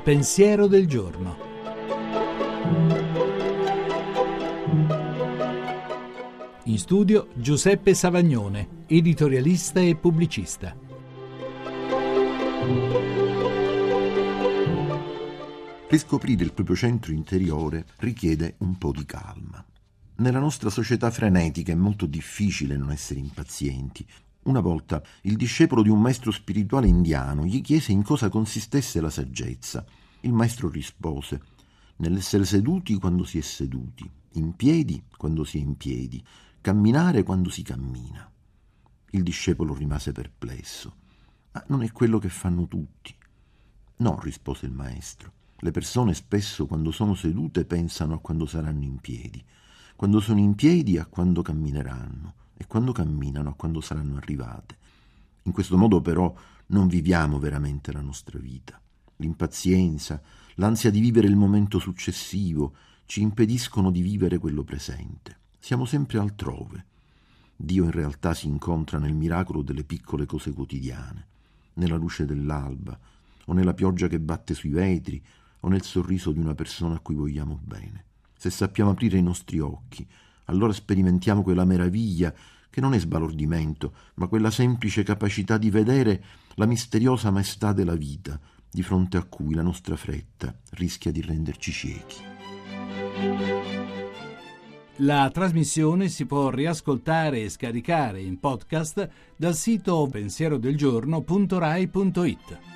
pensiero del giorno. In studio Giuseppe Savagnone, editorialista e pubblicista. Riscoprire il proprio centro interiore richiede un po' di calma. Nella nostra società frenetica è molto difficile non essere impazienti. Una volta il discepolo di un maestro spirituale indiano gli chiese in cosa consistesse la saggezza. Il maestro rispose nell'essere seduti quando si è seduti, in piedi quando si è in piedi, camminare quando si cammina. Il discepolo rimase perplesso. Ma non è quello che fanno tutti. No, rispose il maestro. Le persone spesso quando sono sedute pensano a quando saranno in piedi quando sono in piedi a quando cammineranno quando camminano a quando saranno arrivate. In questo modo però non viviamo veramente la nostra vita. L'impazienza, l'ansia di vivere il momento successivo ci impediscono di vivere quello presente. Siamo sempre altrove. Dio in realtà si incontra nel miracolo delle piccole cose quotidiane, nella luce dell'alba, o nella pioggia che batte sui vetri, o nel sorriso di una persona a cui vogliamo bene. Se sappiamo aprire i nostri occhi, allora sperimentiamo quella meraviglia che non è sbalordimento, ma quella semplice capacità di vedere la misteriosa maestà della vita, di fronte a cui la nostra fretta rischia di renderci ciechi. La trasmissione si può riascoltare e scaricare in podcast dal sito pensierodelgiorno.rai.it.